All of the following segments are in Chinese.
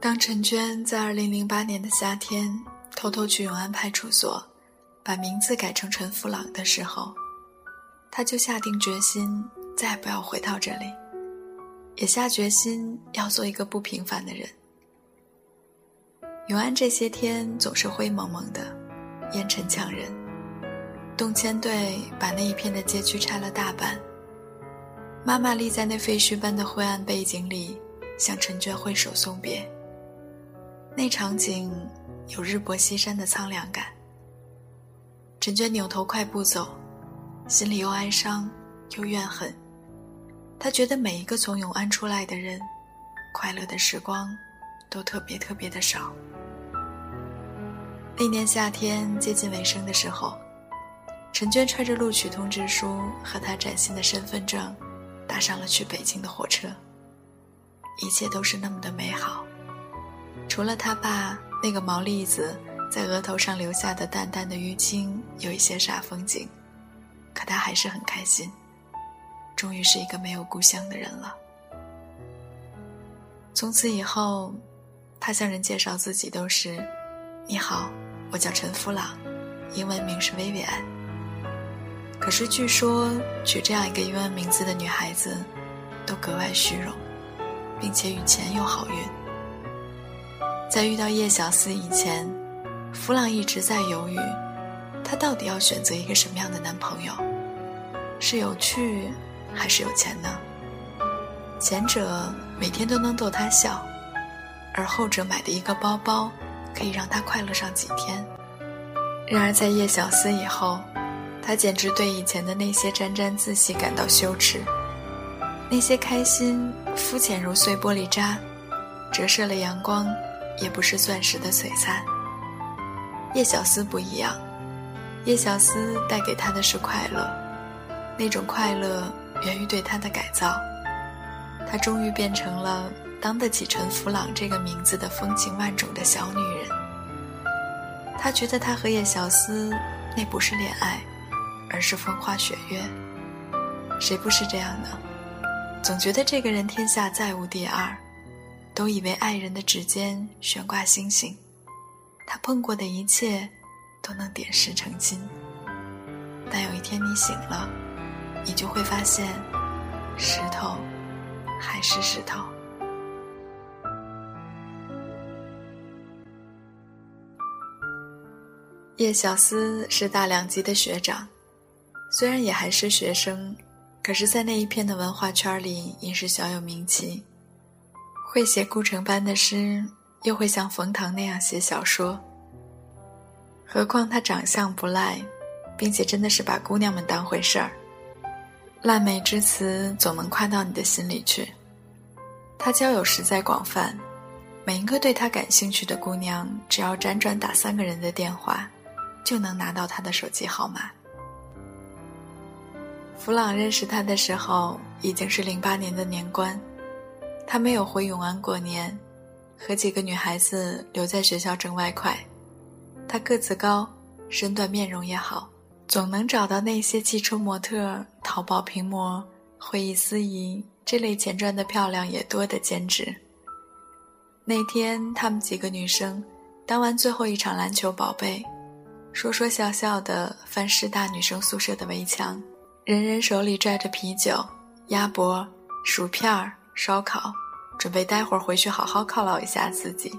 当陈娟在二零零八年的夏天偷偷去永安派出所，把名字改成陈福朗的时候，他就下定决心再也不要回到这里，也下决心要做一个不平凡的人。永安这些天总是灰蒙蒙的，烟尘呛人。动迁队把那一片的街区拆了大半。妈妈立在那废墟般的灰暗背景里，向陈娟挥手送别。那场景有日薄西山的苍凉感。陈娟扭头快步走，心里又哀伤又怨恨。她觉得每一个从永安出来的人，快乐的时光都特别特别的少。那年夏天接近尾声的时候，陈娟揣着录取通知书和她崭新的身份证，搭上了去北京的火车。一切都是那么的美好。除了他爸那个毛栗子在额头上留下的淡淡的淤青有一些煞风景，可他还是很开心，终于是一个没有故乡的人了。从此以后，他向人介绍自己都是：“你好，我叫陈夫朗，英文名是薇薇安。”可是据说取这样一个英文名字的女孩子，都格外虚荣，并且与钱有好运。在遇到叶小思以前，弗朗一直在犹豫，他到底要选择一个什么样的男朋友？是有趣，还是有钱呢？前者每天都能逗他笑，而后者买的一个包包可以让他快乐上几天。然而在叶小思以后，他简直对以前的那些沾沾自喜感到羞耻，那些开心肤浅如碎玻璃渣，折射了阳光。也不是钻石的璀璨。叶小思不一样，叶小思带给他的是快乐，那种快乐源于对他的改造。她终于变成了当得起陈福朗这个名字的风情万种的小女人。他觉得他和叶小思那不是恋爱，而是风花雪月。谁不是这样呢？总觉得这个人天下再无第二。都以为爱人的指尖悬挂星星，他碰过的一切都能点石成金。但有一天你醒了，你就会发现，石头还是石头。叶小思是大两级的学长，虽然也还是学生，可是，在那一片的文化圈里，也是小有名气。会写顾城般的诗，又会像冯唐那样写小说。何况他长相不赖，并且真的是把姑娘们当回事儿。烂美之词总能夸到你的心里去。他交友实在广泛，每一个对他感兴趣的姑娘，只要辗转打三个人的电话，就能拿到他的手机号码。弗朗认识他的时候，已经是零八年的年关。他没有回永安过年，和几个女孩子留在学校挣外快。他个子高，身段面容也好，总能找到那些汽车模特、淘宝屏模、会议司仪这类钱赚的漂亮也多的兼职。那天，他们几个女生当完最后一场篮球宝贝，说说笑笑的翻师大女生宿舍的围墙，人人手里拽着啤酒、鸭脖、薯片儿。烧烤，准备待会儿回去好好犒劳一下自己。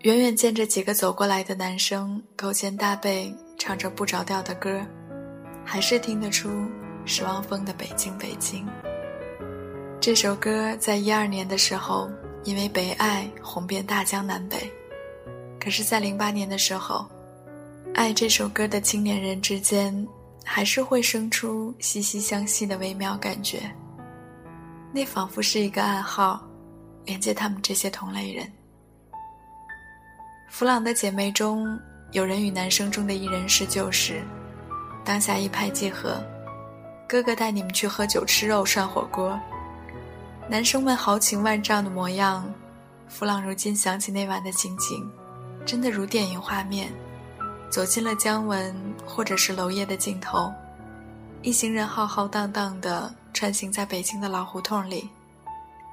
远远见着几个走过来的男生勾肩搭背，唱着不着调的歌，还是听得出是汪峰的《北京北京》。这首歌在一二年的时候因为北爱红遍大江南北，可是，在零八年的时候，爱这首歌的青年人之间，还是会生出惺惺相惜的微妙感觉。那仿佛是一个暗号，连接他们这些同类人。弗朗的姐妹中，有人与男生中的一人是旧识，当下一拍即合，哥哥带你们去喝酒、吃肉、涮火锅。男生们豪情万丈的模样，弗朗如今想起那晚的情景，真的如电影画面，走进了姜文或者是娄烨的镜头，一行人浩浩荡荡的。穿行在北京的老胡同里，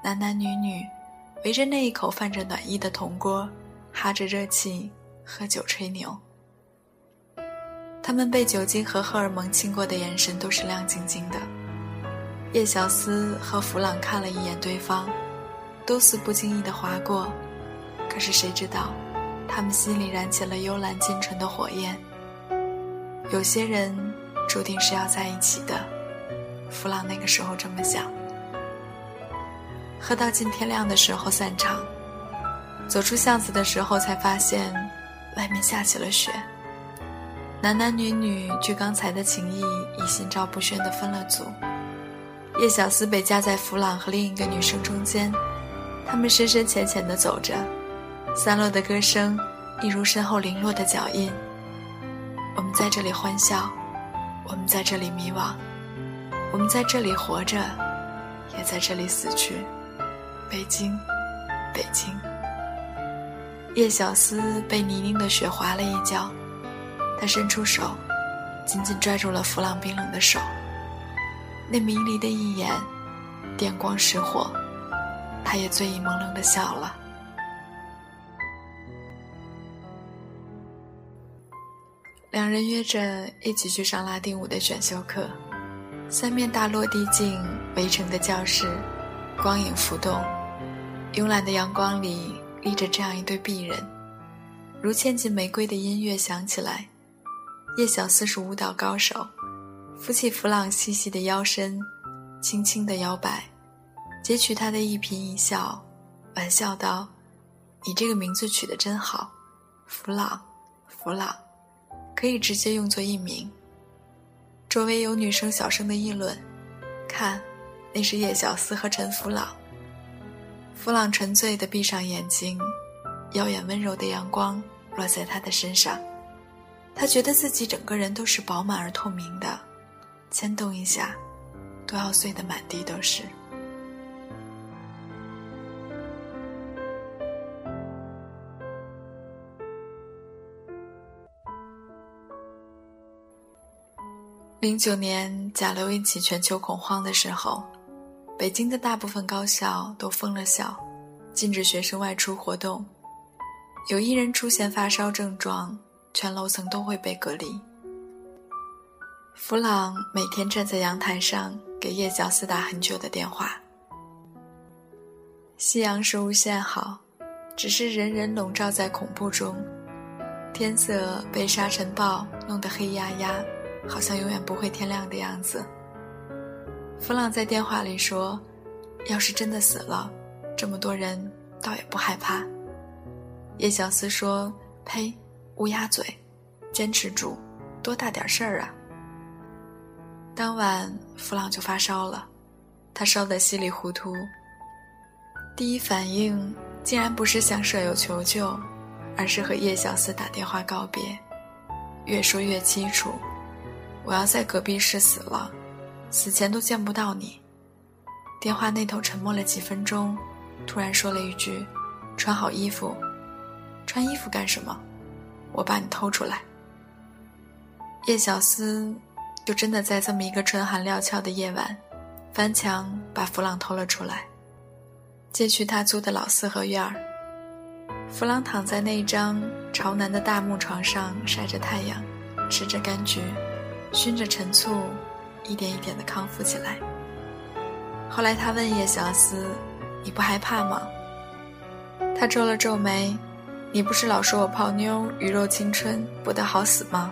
男男女女，围着那一口泛着暖意的铜锅，哈着热气，喝酒吹牛。他们被酒精和荷尔蒙浸过的眼神都是亮晶晶的。叶小思和弗朗看了一眼对方，都似不经意的划过，可是谁知道，他们心里燃起了幽蓝金纯的火焰。有些人注定是要在一起的，弗朗那个时候这么想。喝到近天亮的时候散场，走出巷子的时候才发现，外面下起了雪。男男女女据刚才的情谊，已心照不宣地分了组。叶小思被夹在弗朗和另一个女生中间，他们深深浅浅地走着，散落的歌声一如身后零落的脚印。我们在这里欢笑，我们在这里迷惘，我们在这里活着，也在这里死去。北京，北京。叶小思被泥泞的雪滑了一跤，他伸出手，紧紧拽住了弗朗冰冷的手。那迷离的一眼，电光石火，他也醉意朦胧的笑了。两人约着一起去上拉丁舞的选修课，三面大落地镜围成的教室，光影浮动。慵懒的阳光里立着这样一对璧人，如嵌进玫瑰的音乐响起来。叶小思是舞蹈高手，扶起弗朗细细的腰身，轻轻的摇摆，截取他的一颦一笑，玩笑道：“你这个名字取得真好，弗朗，弗朗，可以直接用作艺名。”周围有女生小声的议论：“看，那是叶小思和陈弗朗。”弗朗沉醉地闭上眼睛，耀眼温柔的阳光落在他的身上，他觉得自己整个人都是饱满而透明的，牵动一下，都要碎得满地都是。零九年甲流引起全球恐慌的时候。北京的大部分高校都封了校，禁止学生外出活动。有一人出现发烧症状，全楼层都会被隔离。弗朗每天站在阳台上给叶小思打很久的电话。夕阳是无限好，只是人人笼罩在恐怖中，天色被沙尘暴弄得黑压压，好像永远不会天亮的样子。弗朗在电话里说：“要是真的死了，这么多人倒也不害怕。”叶小思说：“呸，乌鸦嘴，坚持住，多大点事儿啊！”当晚，弗朗就发烧了，他烧得稀里糊涂。第一反应竟然不是向舍友求救，而是和叶小思打电话告别，越说越清楚：“我要在隔壁室死了。”死前都见不到你。电话那头沉默了几分钟，突然说了一句：“穿好衣服。”穿衣服干什么？我把你偷出来。叶小思就真的在这么一个春寒料峭的夜晚，翻墙把弗朗偷了出来，借去他租的老四合院儿。弗朗躺在那张朝南的大木床上晒着太阳，吃着柑橘，熏着陈醋。一点一点的康复起来。后来他问叶小思：“你不害怕吗？”他皱了皱眉：“你不是老说我泡妞鱼肉青春不得好死吗？”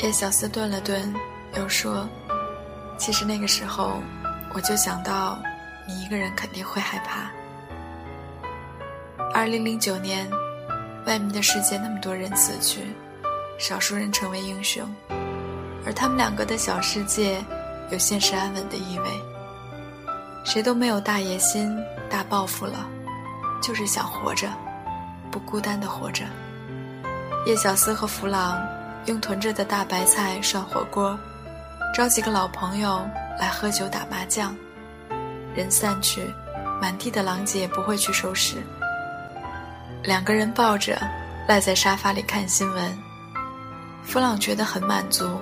叶小思顿了顿，又说：“其实那个时候，我就想到，你一个人肯定会害怕。”二零零九年，外面的世界那么多人死去，少数人成为英雄。而他们两个的小世界，有现实安稳的意味。谁都没有大野心、大抱负了，就是想活着，不孤单的活着。叶小思和弗朗用囤着的大白菜涮火锅，招几个老朋友来喝酒打麻将。人散去，满地的狼藉不会去收拾。两个人抱着，赖在沙发里看新闻。弗朗觉得很满足。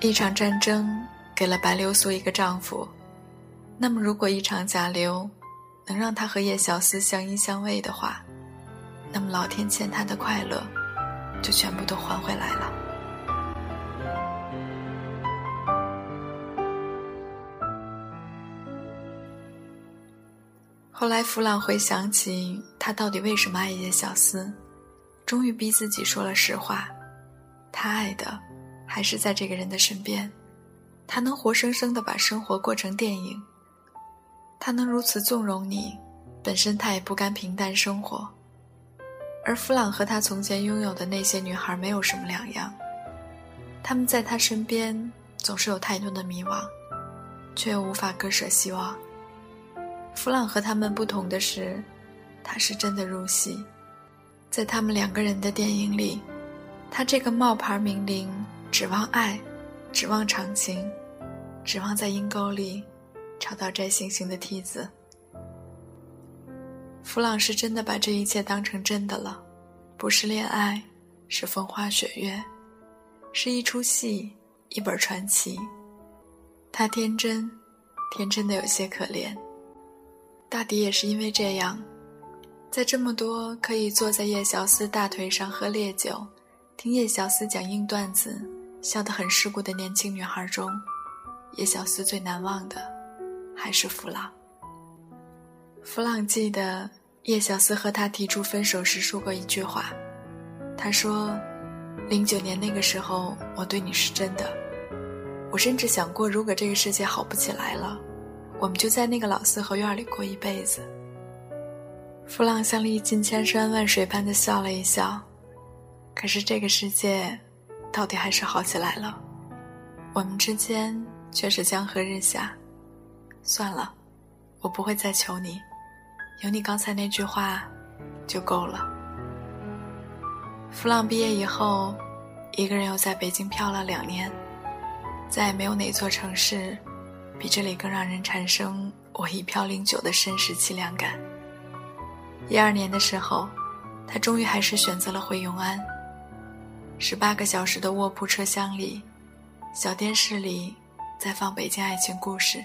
一场战争给了白流苏一个丈夫，那么如果一场甲流能让他和叶小思相依相偎的话，那么老天欠他的快乐，就全部都还回来了。后来，弗朗回想起他到底为什么爱叶小思，终于逼自己说了实话：他爱的还是在这个人的身边，他能活生生的把生活过成电影。他能如此纵容你，本身他也不甘平淡生活。而弗朗和他从前拥有的那些女孩没有什么两样，他们在他身边总是有太多的迷惘，却又无法割舍希望。弗朗和他们不同的是，他是真的入戏，在他们两个人的电影里，他这个冒牌名伶指望爱，指望长情，指望在阴沟里。找到摘星星的梯子，弗朗是真的把这一切当成真的了，不是恋爱，是风花雪月，是一出戏，一本传奇。他天真，天真的有些可怜。大抵也是因为这样，在这么多可以坐在叶小思大腿上喝烈酒，听叶小思讲硬段子，笑得很世故的年轻女孩中，叶小思最难忘的。还是弗朗。弗朗记得叶小思和他提出分手时说过一句话，他说：“零九年那个时候，我对你是真的。我甚至想过，如果这个世界好不起来了，我们就在那个老四合院里过一辈子。”弗朗像历尽千山万水般的笑了一笑，可是这个世界，到底还是好起来了，我们之间却是江河日下。算了，我不会再求你，有你刚才那句话，就够了。弗朗毕业以后，一个人又在北京漂了两年，再也没有哪座城市，比这里更让人产生“我一飘零久”的身世凄凉感。一二年的时候，他终于还是选择了回永安。十八个小时的卧铺车厢里，小电视里在放《北京爱情故事》。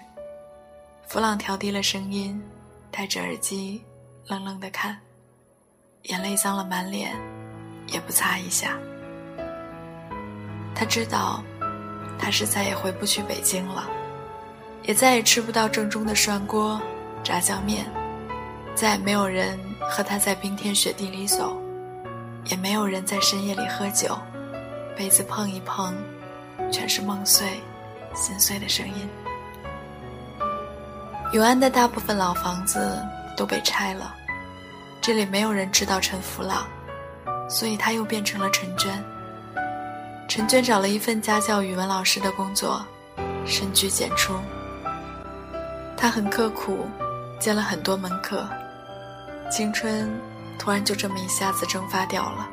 弗朗调低了声音，戴着耳机，愣愣的看，眼泪脏了满脸，也不擦一下。他知道，他是再也回不去北京了，也再也吃不到正宗的涮锅、炸酱面，再也没有人和他在冰天雪地里走，也没有人在深夜里喝酒，杯子碰一碰，全是梦碎、心碎的声音。永安的大部分老房子都被拆了，这里没有人知道陈福朗，所以他又变成了陈娟。陈娟找了一份家教语文老师的工作，深居简出。他很刻苦，兼了很多门课，青春突然就这么一下子蒸发掉了。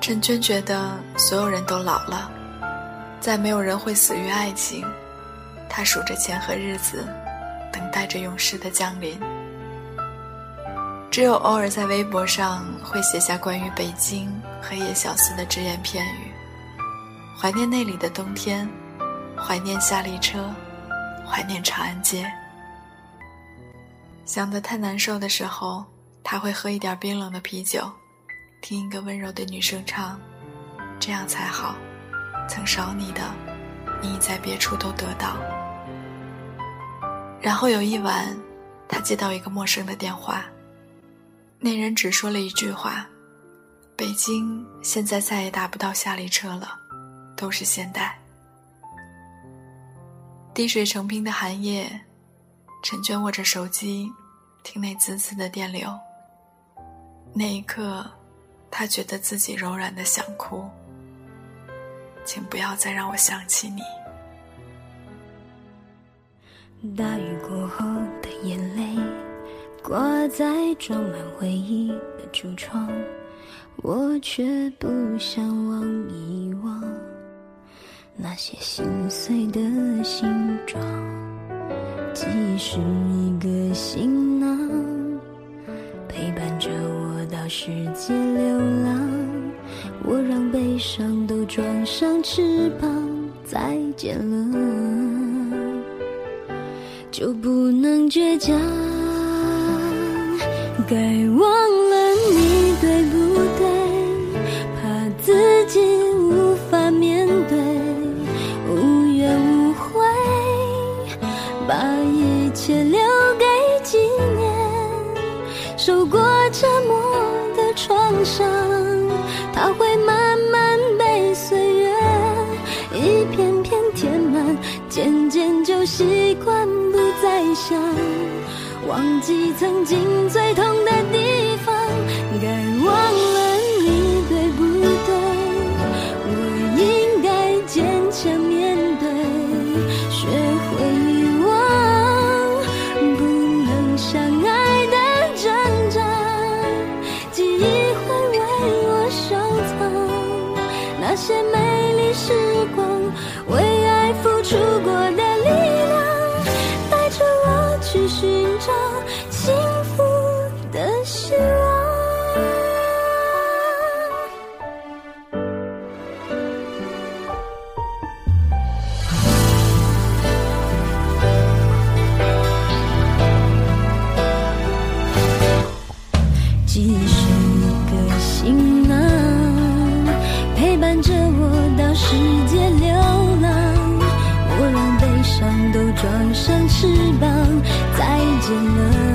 陈娟觉得所有人都老了，再没有人会死于爱情。她数着钱和日子。等待着永世的降临。只有偶尔在微博上会写下关于北京和叶小思的只言片语，怀念那里的冬天，怀念夏利车，怀念长安街。想得太难受的时候，他会喝一点冰冷的啤酒，听一个温柔的女声唱：“这样才好，曾少你的，你在别处都得到。”然后有一晚，他接到一个陌生的电话。那人只说了一句话：“北京现在再也打不到夏利车了，都是现代。”滴水成冰的寒夜，陈娟握着手机，听那滋滋的电流。那一刻，他觉得自己柔软的想哭。请不要再让我想起你。大雨过后的眼泪，挂在装满回忆的橱窗，我却不想忘遗忘那些心碎的形状。记忆是一个行到世界流浪，我让悲伤都装上翅膀，再见了，就不能倔强，该忘了。忘记曾经最痛的你。着我到世界流浪我让悲伤都装上翅膀再见了。